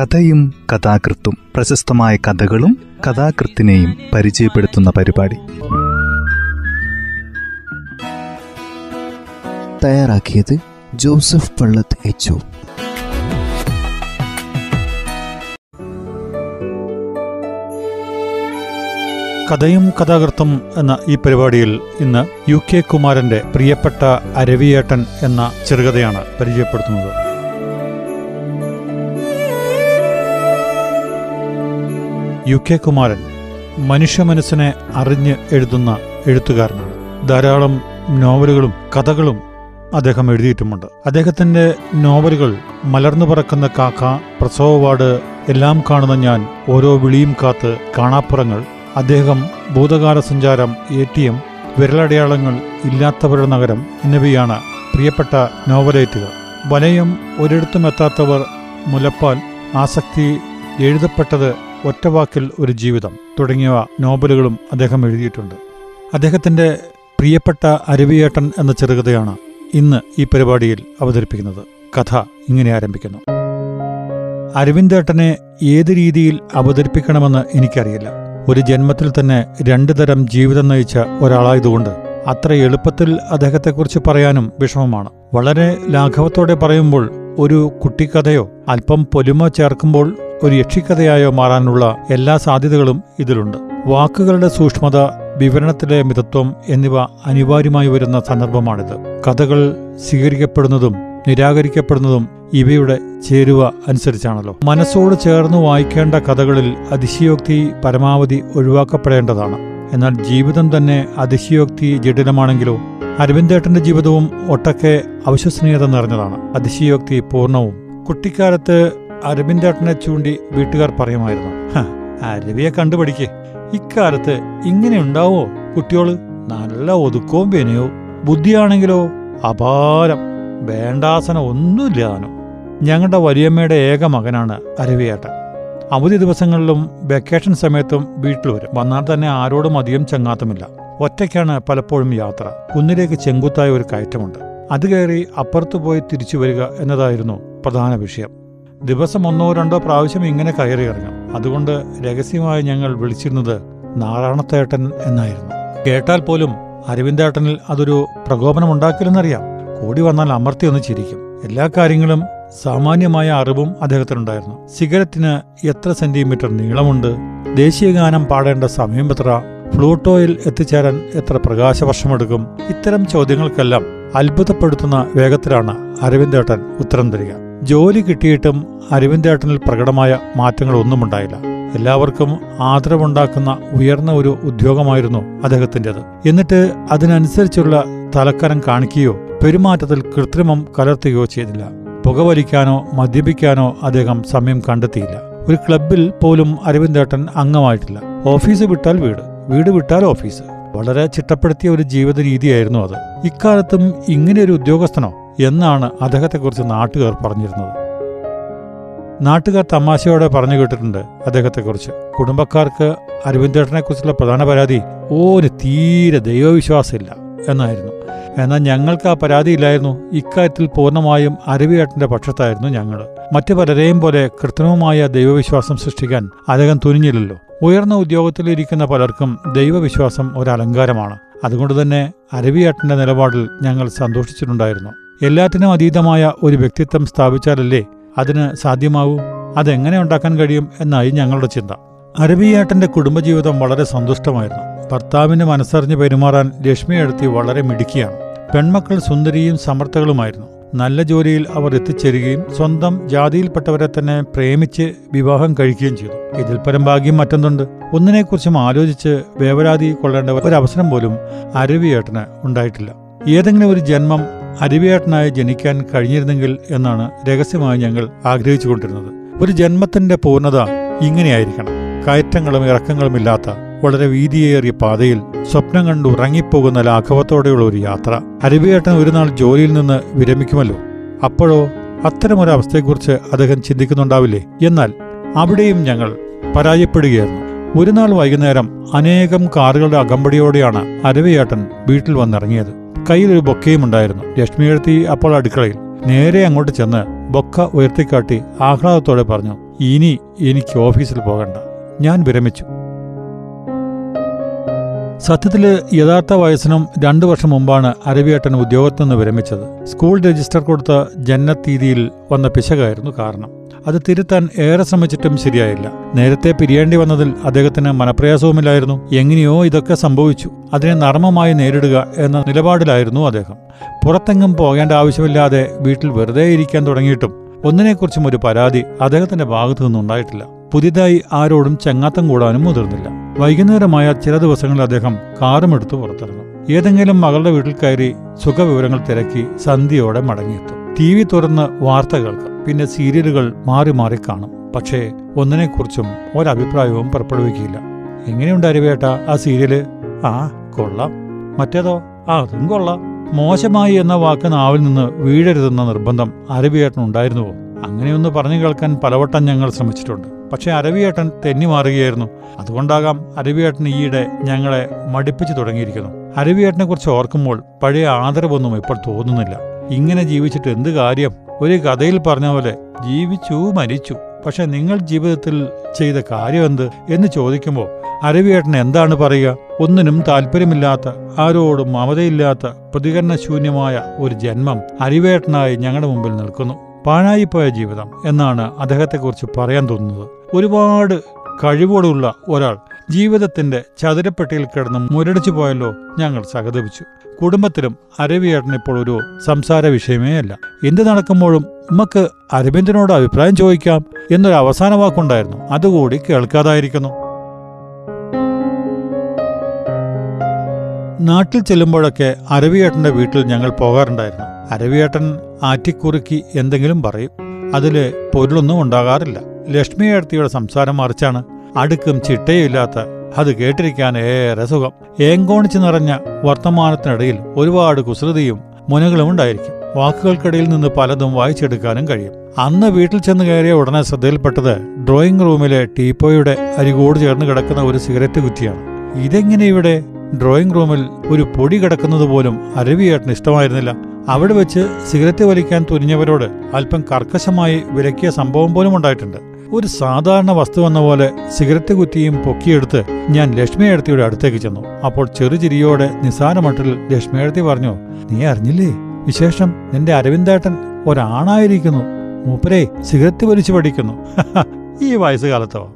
കഥയും കഥാകൃത്തും പ്രശസ്തമായ കഥകളും കഥാകൃത്തിനെയും പരിചയപ്പെടുത്തുന്ന പരിപാടി. തയ്യാറാക്കിയത് ജോസഫ് പള്ളത്ത് എച്ച് കഥയും കഥാകൃത്തും എന്ന ഈ പരിപാടിയിൽ ഇന്ന് യു കെ കുമാരന്റെ പ്രിയപ്പെട്ട അരവിയേട്ടൻ എന്ന ചെറുകഥയാണ് പരിചയപ്പെടുത്തുന്നത്. യു കെ കുമാരൻ മനുഷ്യ മനസ്സിനെ അറിഞ്ഞ് എഴുതുന്ന എഴുത്തുകാരനാണ്. ധാരാളം നോവലുകളും കഥകളും അദ്ദേഹം എഴുതിയിട്ടുമുണ്ട്. അദ്ദേഹത്തിന്റെ നോവലുകൾ മലർന്നു പറക്കുന്ന കാക്ക പ്രസവവാട് എല്ലാം കാണുന്ന ഞാൻ ഓരോ വിളിയും കാത്ത് കാണാപ്പുറങ്ങൾ അദ്ദേഹം ഭൂതകാല സഞ്ചാരം എ ടി എം വിരലടയാളങ്ങൾ ഇല്ലാത്തവരുടെ നഗരം എന്നിവയാണ് പ്രിയപ്പെട്ട നോവലേറ്റുകൾ. വലയം ഒരിടത്തും എത്താത്തവർ മുലപ്പാൽ ആസക്തി എഴുതപ്പെട്ടത് ഒറ്റവാക്കിൽ ഒരു ജീവിതം തുടങ്ങിയവ നോവലുകളും അദ്ദേഹം എഴുതിയിട്ടുണ്ട്. അദ്ദേഹത്തിന്റെ പ്രിയപ്പെട്ട അരുവിയേട്ടൻ എന്ന ചെറുകഥയാണ് ഇന്ന് ഈ പരിപാടിയിൽ അവതരിപ്പിക്കുന്നത്. കഥ ഇങ്ങനെ ആരംഭിക്കുന്നു. അരവിന്ദേട്ടനെ ഏത് രീതിയിൽ അവതരിപ്പിക്കണമെന്ന് എനിക്കറിയില്ല. ഒരു ജന്മത്തിൽ തന്നെ രണ്ടു തരം ജീവിതം നയിച്ച ഒരാളായതുകൊണ്ട് അത്ര എളുപ്പത്തിൽ അദ്ദേഹത്തെക്കുറിച്ച് പറയാനും വിഷമമാണ്. വളരെ ലാഘവത്തോടെ പറയുമ്പോൾ ഒരു കുട്ടിക്കഥയോ അല്പം പൊലിമ ചേർക്കുമ്പോൾ ഒരു യക്ഷിക്കഥയായോ മാറാനുള്ള എല്ലാ സാധ്യതകളും ഇതിലുണ്ട്. വാക്കുകളുടെ സൂക്ഷ്മത വിവരണത്തിലെ മിതത്വം എന്നിവ അനിവാര്യമായി വരുന്ന സന്ദർഭമാണിത്. കഥകൾ സ്വീകരിക്കപ്പെടുന്നതും നിരാകരിക്കപ്പെടുന്നതും ഇവയുടെ ചേരുവ അനുസരിച്ചാണല്ലോ. മനസ്സോട് ചേർന്ന് വായിക്കേണ്ട കഥകളിൽ അതിശയോക്തി പരമാവധി ഒഴിവാക്കപ്പെടേണ്ടതാണ്. എന്നാൽ ജീവിതം തന്നെ അതിശയോക്തി ജടിലമാണെങ്കിലോ അരവിന്ദേട്ടന്റെ ജീവിതവും ഒട്ടൊക്കെ അവിശ്വസനീയത നിറഞ്ഞതാണ്. അതിശയോക്തി പൂർണവും കുട്ടിക്കാലത്ത് അരവിന്ദേട്ടനെ ചൂണ്ടി വീട്ടുകാർ പറയുമായിരുന്നു അരവിയെ കണ്ടുപഠിക്കേ ഇക്കാലത്ത് ഇങ്ങനെ ഉണ്ടാവോ? കുട്ടിയോൾ നല്ല ഒതുക്കവും വിനയോ ബുദ്ധിയാണെങ്കിലോ അപാരം. വേണ്ടാസന ഒന്നുമില്ലാനോ ഞങ്ങളുടെ വലിയമ്മയുടെ ഏക മകനാണ് അരവിയേട്ടൻ. അവധി ദിവസങ്ങളിലും വെക്കേഷൻ സമയത്തും വീട്ടിൽ വരും. വന്നാൽ തന്നെ ആരോടും അധികം ചങ്ങാത്തമില്ല. ഒറ്റയ്ക്കാണ് പലപ്പോഴും യാത്ര. കുന്നിലേക്ക് ചെങ്കുത്തായ ഒരു കയറ്റമുണ്ട്. അത് കയറി അപ്പുറത്തു പോയി തിരിച്ചു വരിക എന്നതായിരുന്നു പ്രധാന വിഷയം. ദിവസം ഒന്നോ രണ്ടോ പ്രാവശ്യം ഇങ്ങനെ കയറി ഇറങ്ങും. അതുകൊണ്ട് രഹസ്യമായി ഞങ്ങൾ വിളിച്ചിരുന്നത് നാരായണത്തേട്ടൻ എന്നായിരുന്നു. കേട്ടാൽ പോലും അരവിന്ദേട്ടനിൽ അതൊരു പ്രകോപനം ഉണ്ടാക്കില്ലെന്നറിയാം കൂടി വന്നാൽ അമർത്തി ഒന്ന് ചിരിക്കും. എല്ലാ കാര്യങ്ങളും സാമാന്യമായ അറിവും അദ്ദേഹത്തിനുണ്ടായിരുന്നു. സിഗരറ്റിന് എത്ര സെന്റിമീറ്റർ നീളമുണ്ട്? ദേശീയഗാനം പാടേണ്ട സമയം എത്ര? ഫ്ലൂട്ടോയിൽ എത്തിച്ചേരാൻ എത്ര പ്രകാശവർഷമെടുക്കും? ഇത്തരം ചോദ്യങ്ങൾക്കെല്ലാം അത്ഭുതപ്പെടുത്തുന്ന വേഗത്തിലാണ് അരവിന്ദേട്ടൻ ഉത്തരം തരിക. ജോലി കിട്ടിയിട്ടും അരവിന്ദേട്ടനിൽ പ്രകടമായ മാറ്റങ്ങളൊന്നും ഉണ്ടായില്ല എല്ലാവർക്കും ആദരവുണ്ടാക്കുന്ന ഉയർന്ന ഒരു ഉദ്യോഗമായിരുന്നു അദ്ദേഹത്തിന്റെത്. എന്നിട്ട് അതിനനുസരിച്ചുള്ള തലക്കരം കാണിക്കുകയോ പെരുമാറ്റത്തിൽ കൃത്രിമം കലർത്തുകയോ ചെയ്തില്ല. പുകവലിക്കാനോ മദ്യപിക്കാനോ അദ്ദേഹം സമയം കണ്ടെത്തിയില്ല. ഒരു ക്ലബിൽ പോലും അരവിന്ദേട്ടൻ അംഗമായിട്ടില്ല. ഓഫീസ് വിട്ടാൽ വീട് വീട് വിട്ടാൽ ഓഫീസ്. വളരെ ചിട്ടപ്പെടുത്തിയ ഒരു ജീവിത രീതിയായിരുന്നു അത്. ഇക്കാലത്തും ഇങ്ങനെ ഒരു ഉദ്യോഗസ്ഥനോ എന്നാണ് അദ്ദേഹത്തെക്കുറിച്ച് നാട്ടുകാർ പറഞ്ഞിരുന്നത്. നാട്ടുകാർ തമാശയോടെ പറഞ്ഞു കേട്ടിട്ടുണ്ട് അദ്ദേഹത്തെക്കുറിച്ച്. കുടുംബക്കാർക്ക് അരവിന്ദേട്ടനെക്കുറിച്ചുള്ള പ്രധാന പരാതി ഓന് തീരെ ദൈവവിശ്വാസമില്ല. എന്നായിരുന്നു. എന്നാൽ ഞങ്ങൾക്ക് ആ പരാതിയില്ലായിരുന്നു. ഇക്കാര്യത്തിൽ പൂർണമായും അരവിയേട്ടന്റെ പക്ഷത്തായിരുന്നു ഞങ്ങൾ മറ്റു പലരെയും പോലെ കൃത്രിമമായ ദൈവവിശ്വാസം സൃഷ്ടിക്കാൻ അദ്ദേഹം തുനിഞ്ഞില്ലല്ലോ. ഉയർന്ന ഉദ്യോഗത്തിലിരിക്കുന്ന പലർക്കും ദൈവവിശ്വാസം ഒരു അലങ്കാരമാണ് അതുകൊണ്ട് തന്നെ അരവിയേട്ടന്റെ നിലപാടിൽ ഞങ്ങൾ സന്തോഷിച്ചിട്ടുണ്ടായിരുന്നു. എല്ലാത്തിനും അതീതമായ ഒരു വ്യക്തിത്വം സ്ഥാപിച്ചാലല്ലേ അതിന് സാധ്യമാവൂ? അതെങ്ങനെ ഉണ്ടാക്കാൻ കഴിയും എന്നായി ഞങ്ങളുടെ ചിന്ത. അരവിയേട്ടന്റെ കുടുംബജീവിതം വളരെ സന്തുഷ്ടമായിരുന്നു. ഭർത്താവിന് മനസ്സറിഞ്ഞ് പെരുമാറാൻ ലക്ഷ്മി എടുത്തി വളരെ മിടുക്കിയാണ്. പെൺമക്കൾ സുന്ദരിയും സമർത്ഥകളുമായിരുന്നു. നല്ല ജോലിയിൽ അവർ എത്തിച്ചേരുകയും സ്വന്തം ജാതിയിൽപ്പെട്ടവരെ തന്നെ പ്രേമിച്ച് വിവാഹം കഴിക്കുകയും ചെയ്തു. ഇതിൽ പരം ഭാഗ്യം മറ്റൊന്നുണ്ട് ഒന്നിനെക്കുറിച്ചും ആലോചിച്ച് വേവരാതി കൊള്ളേണ്ട ഒരവസരം പോലും അരവിയേട്ടന് ഉണ്ടായിട്ടില്ല. ഏതെങ്കിലും ഒരു ജന്മം അരവിയേട്ടനായി ജനിക്കാൻ കഴിഞ്ഞിരുന്നെങ്കിൽ എന്നാണ് രഹസ്യമായി ഞങ്ങൾ ആഗ്രഹിച്ചുകൊണ്ടിരുന്നത്. ഒരു ജന്മത്തിന്റെ പൂർണത ഇങ്ങനെയായിരിക്കണം. കയറ്റങ്ങളും ഇറക്കങ്ങളുമില്ലാത്ത വളരെ വീതിയേറിയ പാതയിൽ സ്വപ്നം കണ്ടു ഉറങ്ങിപ്പോകുന്ന ലാഘവത്തോടെയുള്ള ഒരു യാത്ര. അരവിയേട്ടൻ ഒരു നാൾ ജോലിയിൽ നിന്ന് വിരമിക്കുമല്ലോ. അപ്പോഴോ അത്തരമൊരു അവസ്ഥയെക്കുറിച്ച് അദ്ദേഹം ചിന്തിക്കുന്നുണ്ടാവില്ലേ? എന്നാൽ അവിടെയും ഞങ്ങൾ പരാജയപ്പെടുകയായിരുന്നു. ഒരു നാൾ വൈകുന്നേരം അനേകം കാറുകളുടെ അകമ്പടിയോടെയാണ് അരവിയേട്ടൻ വീട്ടിൽ വന്നിറങ്ങിയത്. കയ്യിലൊരു ബൊക്കയും ഉണ്ടായിരുന്നു. ലക്ഷ്മിയെഴുത്തി അപ്പോൾ അടുക്കളയിൽ നേരെ അങ്ങോട്ട് ചെന്ന് ബൊക്ക ഉയർത്തിക്കാട്ടി ആഹ്ലാദത്തോടെ പറഞ്ഞു ഇനി എനിക്ക് ഓഫീസിൽ പോകണ്ട. ഞാൻ വിരമിച്ചു. സത്യത്തിൽ യഥാർത്ഥ വയസ്സിനും രണ്ടു വർഷം മുമ്പാണ് അരവിയേട്ടൻ ഉദ്യോഗത്തിൽ നിന്ന് വിരമിച്ചത്. സ്കൂൾ രജിസ്റ്റർ കൊടുത്ത ജനനത്തീതിയിൽ വന്ന പിശകായിരുന്നു കാരണം. അത് തിരുത്താൻ ഏറെ ശ്രമിച്ചിട്ടും ശരിയായില്ല. നേരത്തെ പിരിയേണ്ടി വന്നതിൽ അദ്ദേഹത്തിന് മനപ്രയാസവുമില്ലായിരുന്നു. എങ്ങനെയോ ഇതൊക്കെ സംഭവിച്ചു. അതിനെ നർമ്മമായി നേരിടുക എന്ന നിലപാടിലായിരുന്നു അദ്ദേഹം. പുറത്തെങ്ങും പോകേണ്ട ആവശ്യമില്ലാതെ വീട്ടിൽ വെറുതെ ഇരിക്കാൻ തുടങ്ങിയിട്ടും ഒന്നിനെക്കുറിച്ചും ഒരു പരാതി അദ്ദേഹത്തിന്റെ ഭാഗത്തു നിന്നുണ്ടായിട്ടില്ല പുതിയതായി ആരോടും ചങ്ങാത്തം കൂടാനും മുതിർന്നില്ല. വൈകുന്നേരമായ ചില ദിവസങ്ങളിൽ അദ്ദേഹം കാറുമെടുത്ത് പുറത്തിറങ്ങും. ഏതെങ്കിലും മകളുടെ വീട്ടിൽ കയറി സുഖവിവരങ്ങൾ തിരക്കി സന്ധ്യയോടെ മടങ്ങിയെത്തും. ടി വി തുറന്ന് വാർത്ത കേൾക്കാം. പിന്നെ സീരിയലുകൾ മാറി മാറി കാണും. പക്ഷേ ഒന്നിനെക്കുറിച്ചും ഒരഭിപ്രായവും പുറപ്പെടുവിക്കില്ല എങ്ങനെയുണ്ട് അരുവേട്ട? ആ സീരിയൽ? ആ കൊള്ളാം. മറ്റേതോ? ആ അതും കൊള്ളാം. മോശമായി എന്ന വാക്ക് നാവിൽ നിന്ന് വീഴരുതെന്ന നിർബന്ധം അരവിയേട്ടനുണ്ടായിരുന്നുവോ അങ്ങനെയൊന്ന് പറഞ്ഞു കേൾക്കാൻ പലവട്ടം ഞങ്ങൾ ശ്രമിച്ചിട്ടുണ്ട്. പക്ഷെ അരവിയേട്ടൻ തെന്നി മാറുകയായിരുന്നു. അതുകൊണ്ടാകാം അരവിയേട്ടൻ ഈയിടെ ഞങ്ങളെ മടിപ്പിച്ചു തുടങ്ങിയിരിക്കുന്നു. അരവിയേട്ടനെ കുറിച്ച് ഓർക്കുമ്പോൾ പഴയ ആദരവൊന്നും ഇപ്പോൾ തോന്നുന്നില്ല. ഇങ്ങനെ ജീവിച്ചിട്ട് എന്ത് കാര്യം? ഒരു കഥയിൽ പറഞ്ഞ പോലെ ജീവിച്ചു മരിച്ചു. പക്ഷെ നിങ്ങൾ ജീവിതത്തിൽ ചെയ്ത കാര്യം എന്ത് എന്ന് ചോദിക്കുമ്പോൾ അരവിയേട്ടൻ എന്താണ് പറയുക? ഒന്നിനും താല്പര്യമില്ലാത്ത ആരോടും മമതയില്ലാത്ത പ്രതികരണശൂന്യമായ ഒരു ജന്മം അരിവേട്ടനായി ഞങ്ങളുടെ മുമ്പിൽ നിൽക്കുന്നു. പാഴായിപ്പോയ ജീവിതം എന്നാണ് അദ്ദേഹത്തെക്കുറിച്ച് പറയാൻ തോന്നുന്നത്. ഒരുപാട് കഴിവുകളുള്ള ഒരാൾ. ജീവിതത്തിന്റെ ചതുരപ്പെട്ടിയിൽ കിടന്ന് മുരടിച്ചു പോയല്ലോ ഞങ്ങൾ സഹതപിച്ചു. കുടുംബത്തിലും അരവിയേട്ടൻ ഇപ്പോൾ ഒരു സംസാര വിഷയമേ അല്ല. എന്ത് നടക്കുമ്പോഴും നമുക്ക് അരവിന്ദനോട് അഭിപ്രായം ചോദിക്കാം എന്നൊരു അവസാന വാക്കുണ്ടായിരുന്നു. അതുകൂടി കേൾക്കാതായിരിക്കുന്നു. നാട്ടിൽ ചെല്ലുമ്പോഴൊക്കെ അരവിയേട്ടന്റെ വീട്ടിൽ ഞങ്ങൾ പോകാറുണ്ടായിരുന്നു. അരവിയേട്ടൻ ആറ്റിക്കുറുക്കി എന്തെങ്കിലും പറയും. അതിൽ പൊരുളൊന്നും ഉണ്ടാകാറില്ല. ലക്ഷ്മി ഏടത്തിയുടെ സംസാരം മറിച്ചാണ് അടുക്കും ചിട്ടയുമില്ലാത്ത അത് കേട്ടിരിക്കാൻ ഏറെ സുഖം. ഏങ്കോണിച്ച് നിറഞ്ഞ വർത്തമാനത്തിനിടയിൽ ഒരുപാട് കുസൃതിയും മുനകളും ഉണ്ടായിരിക്കും. വാക്കുകൾക്കിടയിൽ നിന്ന് പലതും വായിച്ചെടുക്കാനും കഴിയും. അന്ന് വീട്ടിൽ ചെന്ന് കയറിയ ഉടനെ ശ്രദ്ധയിൽപ്പെട്ടത് ഡ്രോയിങ് റൂമിലെ ടീപ്പോയുടെ അരികോട് ചേർന്ന് കിടക്കുന്ന ഒരു സിഗരറ്റ് കുറ്റിയാണ്. ഇതെങ്ങനെ ഇവിടെ? ഡ്രോയിങ് റൂമിൽ ഒരു പൊടി കിടക്കുന്നത് പോലും അരവിയേട്ടന് ഇഷ്ടമായിരുന്നില്ല. അവിടെ വെച്ച് സിഗരറ്റ് വലിക്കാൻ തുനിഞ്ഞവരോട് അല്പം കർക്കശമായി വിലക്കിയ സംഭവം പോലും ഉണ്ടായിട്ടുണ്ട്. ഒരു സാധാരണ വസ്തു എന്ന പോലെ സിഗരറ്റ് കുറ്റിയും പൊക്കിയെടുത്ത് ഞാൻ ലക്ഷ്മിയെടുത്തിയുടെ അടുത്തേക്ക് ചെന്നു. അപ്പോൾ ചെറുചിരിയോടെ ലക്ഷ്മി എഴുത്തി പറഞ്ഞു നീ അറിഞ്ഞില്ലേ? വിശേഷം നിന്റെ അരവിന്ദേട്ടൻ ഒരാണായിരിക്കുന്നു. മൂപ്പരെ സിഗരറ്റ് വലിച്ചു പഠിക്കുന്നു. ഈ വയസ്സുകാലത്തോ.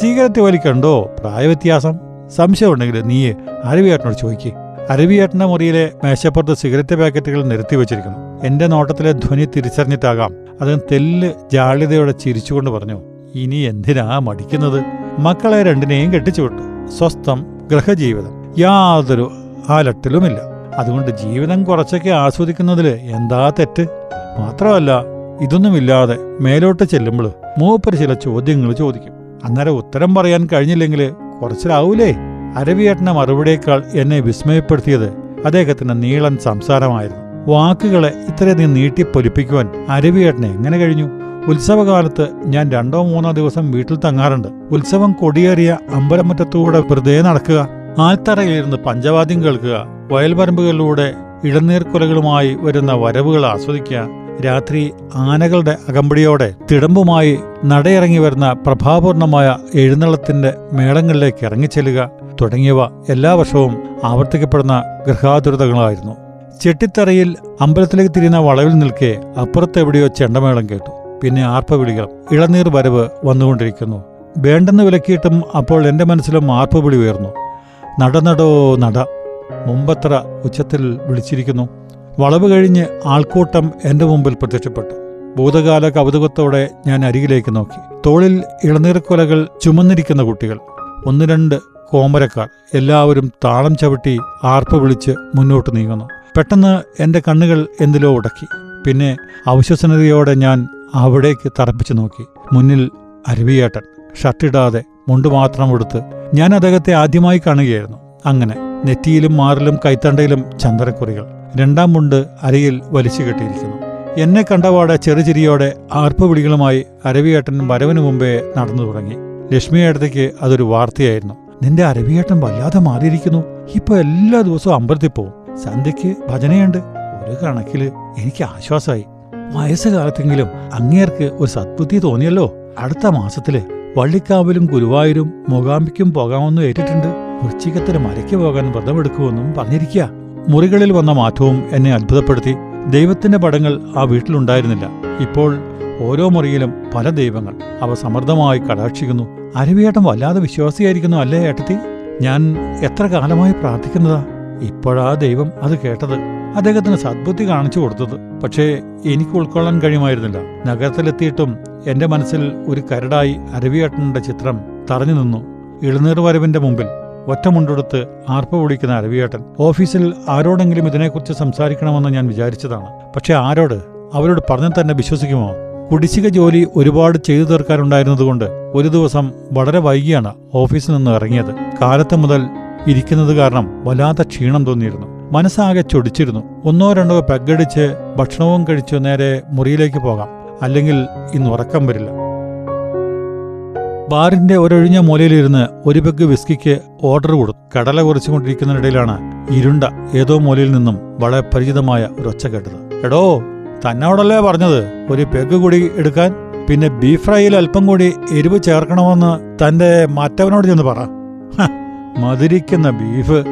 സിഗരറ്റ് വലിക്കണ്ടോ? പ്രായവ്യത്യാസം. സംശയമുണ്ടെങ്കിൽ നീ അരവിയേട്ടനോട് ചോദിക്കേ. അരവിയേട്ടന്റെ മുറിയിലെ മേശപ്പുറത്ത് സിഗരറ്റ് പാക്കറ്റുകൾ നിരത്തി വെച്ചിരിക്കുന്നു. എന്റെ നോട്ടത്തിലെ ധ്വനി തിരിച്ചറിഞ്ഞിട്ടാകാം. അദ്ദേഹം തെല്ല് ജാള്യതയോടെ ചിരിച്ചുകൊണ്ട് പറഞ്ഞു ഇനി എന്തിനാ മടിക്കുന്നത്? മക്കളെ രണ്ടിനെയും കെട്ടിച്ചുവിട്ടു സ്വസ്ഥം ഗ്രഹജീവിതം യാതൊരു ആലട്ടിലുമില്ല അതുകൊണ്ട് ജീവിതം കുറച്ചൊക്കെ ആസ്വദിക്കുന്നതിൽ എന്താ തെറ്റ്? മാത്രമല്ല ഇതൊന്നുമില്ലാതെ മേലോട്ട് ചെല്ലുമ്പോൾ മൂപ്പര് ചില ചോദ്യങ്ങൾ ചോദിക്കും. അന്നേരം ഉത്തരം പറയാൻ കഴിഞ്ഞില്ലെങ്കിൽ കുറച്ചിലാവൂലേ? അരവിയേട്ടന മറുപടിയേക്കാൾ എന്നെ വിസ്മയപ്പെടുത്തിയത് അദ്ദേഹത്തിന്റെ നീളൻ സംസാരമായിരുന്നു. വാക്കുകളെ ഇത്രയധികം നീട്ടിപ്പൊലിപ്പിക്കുവാൻ അരവിയേട്ടനെ എങ്ങനെ കഴിഞ്ഞു? ഉത്സവകാലത്ത് ഞാൻ രണ്ടോ മൂന്നോ ദിവസം വീട്ടിൽ തങ്ങാറുണ്ട്. ഉത്സവം കൊടിയേറിയ അമ്പലമുറ്റത്തൂടെ വെറുതെ നടക്കുക ആൽത്തറയിലിരുന്ന് പഞ്ചവാദ്യം കേൾക്കുക വയൽപരമ്പുകളിലൂടെ ഇളനീർക്കുലകളുമായി വരുന്ന വരവുകൾ ആസ്വദിക്കുക രാത്രി ആനകളുടെ അകമ്പടിയോടെ തിടമ്പുമായി നടയിറങ്ങി വരുന്ന പ്രഭാപൂർണമായ എഴുന്നള്ളത്തിന്റെ മേളങ്ങളിലേക്ക് ഇറങ്ങിച്ചെല്ലുക തുടങ്ങിയവ എല്ലാ വർഷവും ആവർത്തിക്കപ്പെടുന്ന ഗൃഹാതുരതകളായിരുന്നു. ചെട്ടിത്തറയിൽ അമ്പലത്തിലേക്ക് തിരിയുന്ന വളവിൽ നിൽക്കെ അപ്പുറത്തെവിടെയോ ചെണ്ടമേളം കേട്ടു. പിന്നെ ആർപ്പവിളികൾ ഇളനീർ വരവ് വന്നുകൊണ്ടിരിക്കുന്നു. വേണ്ടെന്ന് വിലക്കിയിട്ടും അപ്പോൾ എന്റെ മനസ്സിലും ആർപ്പവിളി ഉയർന്നു. നടനടോ നട മുമ്പത്ര ഉച്ചത്തിൽ വിളിച്ചിരിക്കുന്നു. വളവ് കഴിഞ്ഞ് ആൾക്കൂട്ടം എന്റെ മുമ്പിൽ പ്രത്യക്ഷപ്പെട്ടു. ഭൂതകാല കൗതുകത്തോടെ ഞാൻ അരികിലേക്ക് നോക്കി. തോളിൽ ഇളനീർക്കൊലകൾ ചുമന്നിരിക്കുന്ന കുട്ടികൾ ഒന്ന് രണ്ട് കോമരക്കാർ എല്ലാവരും താളം ചവിട്ടി ആർപ്പ് വിളിച്ച് മുന്നോട്ട് നീങ്ങുന്നു. പെട്ടെന്ന് എന്റെ കണ്ണുകൾ എന്തിലോ ഉടക്കി. പിന്നെ അവിശ്വസനതയോടെ ഞാൻ അവിടേക്ക് തറപ്പിച്ചു നോക്കി. മുന്നിൽ അരുവിയേട്ടൻ. ഷർട്ടിടാതെ മുണ്ട് മാത്രം എടുത്ത് ഞാൻ അദ്ദേഹത്തെ ആദ്യമായി കാണുകയായിരുന്നു. അങ്ങനെ നെറ്റിയിലും മാറിലും കൈത്തണ്ടയിലും ചന്ദനക്കുറികൾ രണ്ടാം മുണ്ട് അരയിൽ വലിച്ചു കെട്ടിയിരിക്കുന്നു. എന്നെ കണ്ടപാടെ ചെറുചിരിയോടെ ആർപ്പുവിളികളുമായി അരവിയേട്ടൻ വരവിനു മുമ്പേ നടന്നു തുടങ്ങി. ലക്ഷ്മിയേട്ടത്തേക്ക് അതൊരു വാർത്തയായിരുന്നു. നിന്റെ അരവിയേട്ടൻ വല്ലാതെ മാറിയിരിക്കുന്നു. ഇപ്പൊ എല്ലാ ദിവസവും അമ്പലത്തിൽ പോവും. സന്ധ്യയ്ക്ക് ഭജനയുണ്ട്. ഒരു കണക്കിൽ എനിക്ക് ആശ്വാസമായി. വയസ്സുകാലത്തെങ്കിലും അങ്ങേർക്ക് ഒരു സദ്ബുദ്ധി തോന്നിയല്ലോ. അടുത്ത മാസത്തിൽ വള്ളിക്കാവിലും ഗുരുവായൂരും മൂകാംബിക്കും പോകാമെന്ന് ഏറ്റിട്ടുണ്ട്. വൃശ്ചികത്തിന് മരയ്ക്ക് പോകാൻ വ്രതമെടുക്കുമെന്നും പറഞ്ഞിരിക്കുക. മുറികളിൽ വന്ന മാറ്റവും എന്നെ അത്ഭുതപ്പെടുത്തി. ദൈവത്തിന്റെ പടങ്ങൾ ആ വീട്ടിലുണ്ടായിരുന്നില്ല. ഇപ്പോൾ ഓരോ മുറിയിലും പല ദൈവങ്ങൾ. അവ സമൃദ്ധമായി കടാക്ഷിക്കുന്നു. അരവിയേട്ടൻ വല്ലാതെ വിശ്വാസിയായിരിക്കുന്നു അല്ലേ ഏട്ടത്തി? ഞാൻ എത്ര കാലമായി പ്രാർത്ഥിക്കുന്നതാ? ഇപ്പോഴാ ദൈവം അത് കേട്ടത്. അദ്ദേഹത്തിന് സദ്ബുദ്ധി കാണിച്ചു കൊടുത്തത്. പക്ഷേ എനിക്ക് ഉൾക്കൊള്ളാൻ കഴിയുമായിരുന്നില്ല. നഗരത്തിലെത്തിയിട്ടും എന്റെ മനസ്സിൽ ഒരു കരടായി അരവിയേട്ടന്റെ ചിത്രം തറഞ്ഞു നിന്നു. ഇളനീർ വരവിന്റെ മുമ്പിൽ ഒറ്റമുണ്ടെടുത്ത് ആർപ്പ് വിളിക്കുന്ന അരവിയേട്ടൻ ഓഫീസിൽ ആരോടെങ്കിലും ഇതിനെക്കുറിച്ച് സംസാരിക്കണമെന്ന് ഞാൻ വിചാരിച്ചതാണ്. പക്ഷെ ആരോട്? അവരോട് പറഞ്ഞു തന്നെ വിശ്വസിക്കുമോ? കുടിശ്ശിക ജോലി ഒരുപാട് ചെയ്തു തീർക്കാനുണ്ടായിരുന്നതുകൊണ്ട് ഒരു ദിവസം വളരെ വൈകിയാണ് ഓഫീസിൽ നിന്ന് ഇറങ്ങിയത്. കാലത്ത് മുതൽ ഇരിക്കുന്നത് കാരണം വല്ലാത്ത ക്ഷീണം തോന്നിയിരുന്നു. മനസ്സാകെ ചൊടിച്ചിരുന്നു. ഒന്നോ രണ്ടോ പെഗടിച്ച് ഭക്ഷണവും കഴിച്ചു നേരെ മുറിയിലേക്ക് പോകാം. അല്ലെങ്കിൽ ഇന്ന് ഉറക്കം വരില്ല. ബാറിന്റെ ഒരൊഴിഞ്ഞ മൂലയിലിരുന്ന് ഒരു പെഗ് വിസ്കിക്ക് ഓർഡർ കൊടുത്തു കടല കുറച്ചുകൊണ്ടിരിക്കുന്നതിനിടയിലാണ് ഇരുണ്ട ഏതോ മൂലയിൽ നിന്നും വളരെ പരിചിതമായ ഒരു ഒച്ച കേട്ടത്. എടോ തന്നോടല്ലേ പറഞ്ഞത്? ഒരു പെഗ് കൂടി എടുക്കാൻ? പിന്നെ ബീഫ് ഫ്രൈയിൽ അല്പം കൂടി എരിവ് ചേർക്കണമെന്ന് തന്റെ മറ്റവനോട് ചെന്ന് പറ. മധുരിക്കുന്ന ബീഫ്.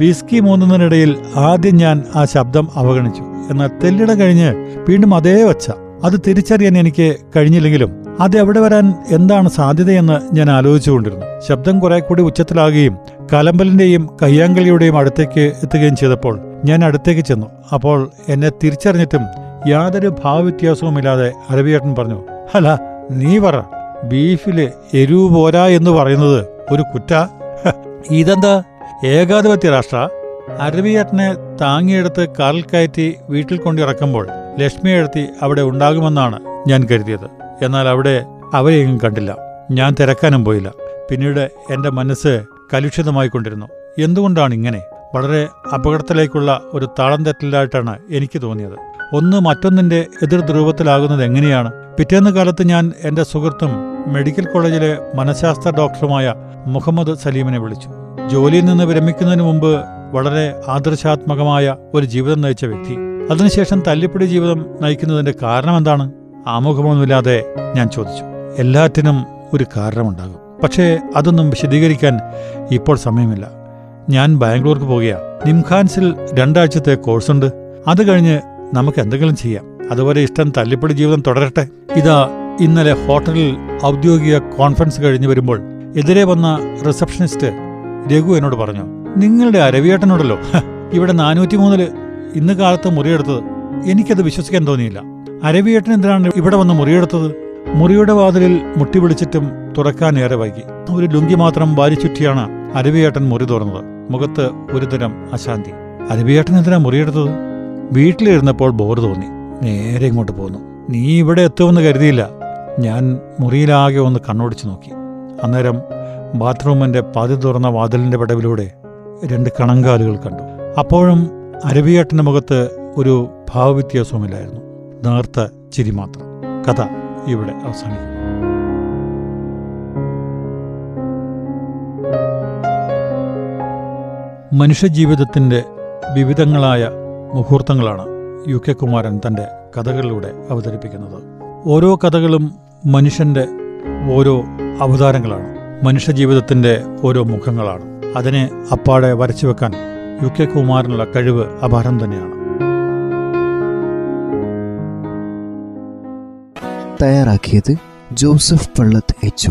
വിസ്കി മൂന്നുന്നതിനിടയിൽ ആദ്യം ഞാൻ ആ ശബ്ദം അവഗണിച്ചു. എന്നാൽ തെല്ലിട കഴിഞ്ഞ് വീണ്ടും അതേ വച്ച അത് തിരിച്ചറിയാൻ എനിക്ക് കഴിഞ്ഞില്ലെങ്കിലും അത് എവിടെ വരാൻ എന്താണ് സാധ്യതയെന്ന് ഞാൻ ആലോചിച്ചുകൊണ്ടിരുന്നു. ശബ്ദം കുറെ കൂടി ഉച്ചത്തിലാകുകയും കലമ്പലിന്റെയും കയ്യാങ്കളിയുടെയും അടുത്തേക്ക് എത്തുകയും ചെയ്തപ്പോൾ ഞാൻ അടുത്തേക്ക് ചെന്നു. അപ്പോൾ എന്നെ തിരിച്ചറിഞ്ഞിട്ടും യാതൊരു ഭാവവ്യത്യാസവുമില്ലാതെ അരവിയേട്ടൻ പറഞ്ഞു അല്ല നീ പറ. ബീഫിൽ എരിവ് പോരാ എന്ന് പറയുന്നത് ഒരു കുറ്റ. ഇതെന്താ? ഏകാധിപത്യ രാഷ്ട്ര. അരവിയേട്ടനെ താങ്ങിയെടുത്ത് കാറിൽ കയറ്റി വീട്ടിൽ കൊണ്ടിറക്കുമ്പോൾ ലക്ഷ്മി എഴുത്തി അവിടെ ഉണ്ടാകുമെന്നാണ് ഞാൻ കരുതിയത്. എന്നാൽ അവിടെ അവരെയും കണ്ടില്ല. ഞാൻ തിരക്കാനും പോയില്ല. പിന്നീട് എന്റെ മനസ്സ് കലുഷിതമായിക്കൊണ്ടിരുന്നു എന്തുകൊണ്ടാണ് ഇങ്ങനെ? വളരെ അപകടത്തിലേക്കുള്ള ഒരു താളം തെറ്റലായിട്ടാണ് എനിക്ക് തോന്നിയത്. ഒന്ന് മറ്റൊന്നിന്റെ എതിർ ധ്രുവത്തിലാകുന്നത് എങ്ങനെയാണ്? പിറ്റേന്ന് കാലത്ത് ഞാൻ എന്റെ സുഹൃത്തും മെഡിക്കൽ കോളേജിലെ മനഃശാസ്ത്ര ഡോക്ടറുമായ മുഹമ്മദ് സലീമിനെ വിളിച്ചു. ജോലിയിൽ നിന്ന് വിരമിക്കുന്നതിന് മുമ്പ് വളരെ ആദർശാത്മകമായ ഒരു ജീവിതം നയിച്ച വ്യക്തി. അതിനുശേഷം തല്ലിപ്പിടി ജീവിതം നയിക്കുന്നതിന്റെ കാരണം എന്താണ് ആമുഖമൊന്നുമില്ലാതെ ഞാൻ ചോദിച്ചു. എല്ലാറ്റിനും ഒരു കാരണമുണ്ടാകും. പക്ഷേ അതൊന്നും വിശദീകരിക്കാൻ ഇപ്പോൾ സമയമില്ല. ഞാൻ ബാംഗ്ലൂർക്ക് പോകുകയാ നിംഖാൻസിൽ രണ്ടാഴ്ചത്തെ കോഴ്സുണ്ട്. അത് കഴിഞ്ഞ് നമുക്ക് എന്തെങ്കിലും ചെയ്യാം. അതുപോലെ ഇഷ്ടം തല്ലിപ്പിടി ജീവിതം തുടരട്ടെ. ഇതാ ഇന്നലെ ഹോട്ടലിൽ ഔദ്യോഗിക കോൺഫറൻസ് കഴിഞ്ഞു വരുമ്പോൾ എതിരെ വന്ന റിസപ്ഷനിസ്റ്റ് രഘു എന്നോട് പറഞ്ഞു നിങ്ങളുടെ അരവിയേട്ടനോടല്ലോ ഇവിടെ നാനൂറ്റി മൂന്നിൽ ഇന്ന് കാലത്ത് മുറിയെടുത്തത്. എനിക്കത് വിശ്വസിക്കാൻ തോന്നിയില്ല. അരവിയേട്ടൻ എന്തിനാണ് ഇവിടെ വന്ന് മുറിയെടുത്തത്? മുറിയുടെ വാതിലിൽ മുട്ടി വിളിച്ചിട്ടും തുറക്കാൻ ഏറെ വൈകി. ഒരു ലുങ്കി മാത്രം വാരിച്ചുറ്റിയാണ് അരവിയേട്ടൻ മുറി തുറന്നത്. മുഖത്ത് ഒരുതരം അശാന്തി. അരവിയേട്ടൻ എന്തിനാ മുറിയെടുത്തത്? വീട്ടിലിരുന്നപ്പോൾ ബോർ തോന്നി. നേരെ ഇങ്ങോട്ട് പോന്നു. നീ ഇവിടെ എത്തുമെന്ന് കരുതിയില്ല. ഞാൻ മുറിയിലാകെ ഒന്ന് കണ്ണോടിച്ചു നോക്കി. അന്നേരം ബാത്റൂമിന്റെ പതി തുറന്ന വാതിലിന്റെ പടവിലൂടെ രണ്ട് കണങ്കാലുകൾ കണ്ടു. അപ്പോഴും അരവിയേട്ടന്റെ മുഖത്ത് ഒരു ഭാവവ്യത്യാസവുമില്ലായിരുന്നു. നേർത്ത ചിരി മാത്രം. കഥ ഇവിടെ അവസാനിക്കുന്നു. മനുഷ്യജീവിതത്തിന്റെ വിവിധങ്ങളായ മുഹൂർത്തങ്ങളാണ് യു കെ കുമാരൻ തന്റെ കഥകളിലൂടെ അവതരിപ്പിക്കുന്നത്. ഓരോ കഥകളും മനുഷ്യന്റെ ഓരോ അവതാരങ്ങളാണ്. മനുഷ്യജീവിതത്തിന്റെ ഓരോ മുഖങ്ങളാണ്. അതിനെ അപ്പാടെ വരച്ചു വെക്കാൻ യു കെ കുമാറിനുള്ള കഴിവ് അപാരം തന്നെയാണ്. തയ്യാറാക്കിയത് ജോസഫ് പള്ളത്ത് എച്ച്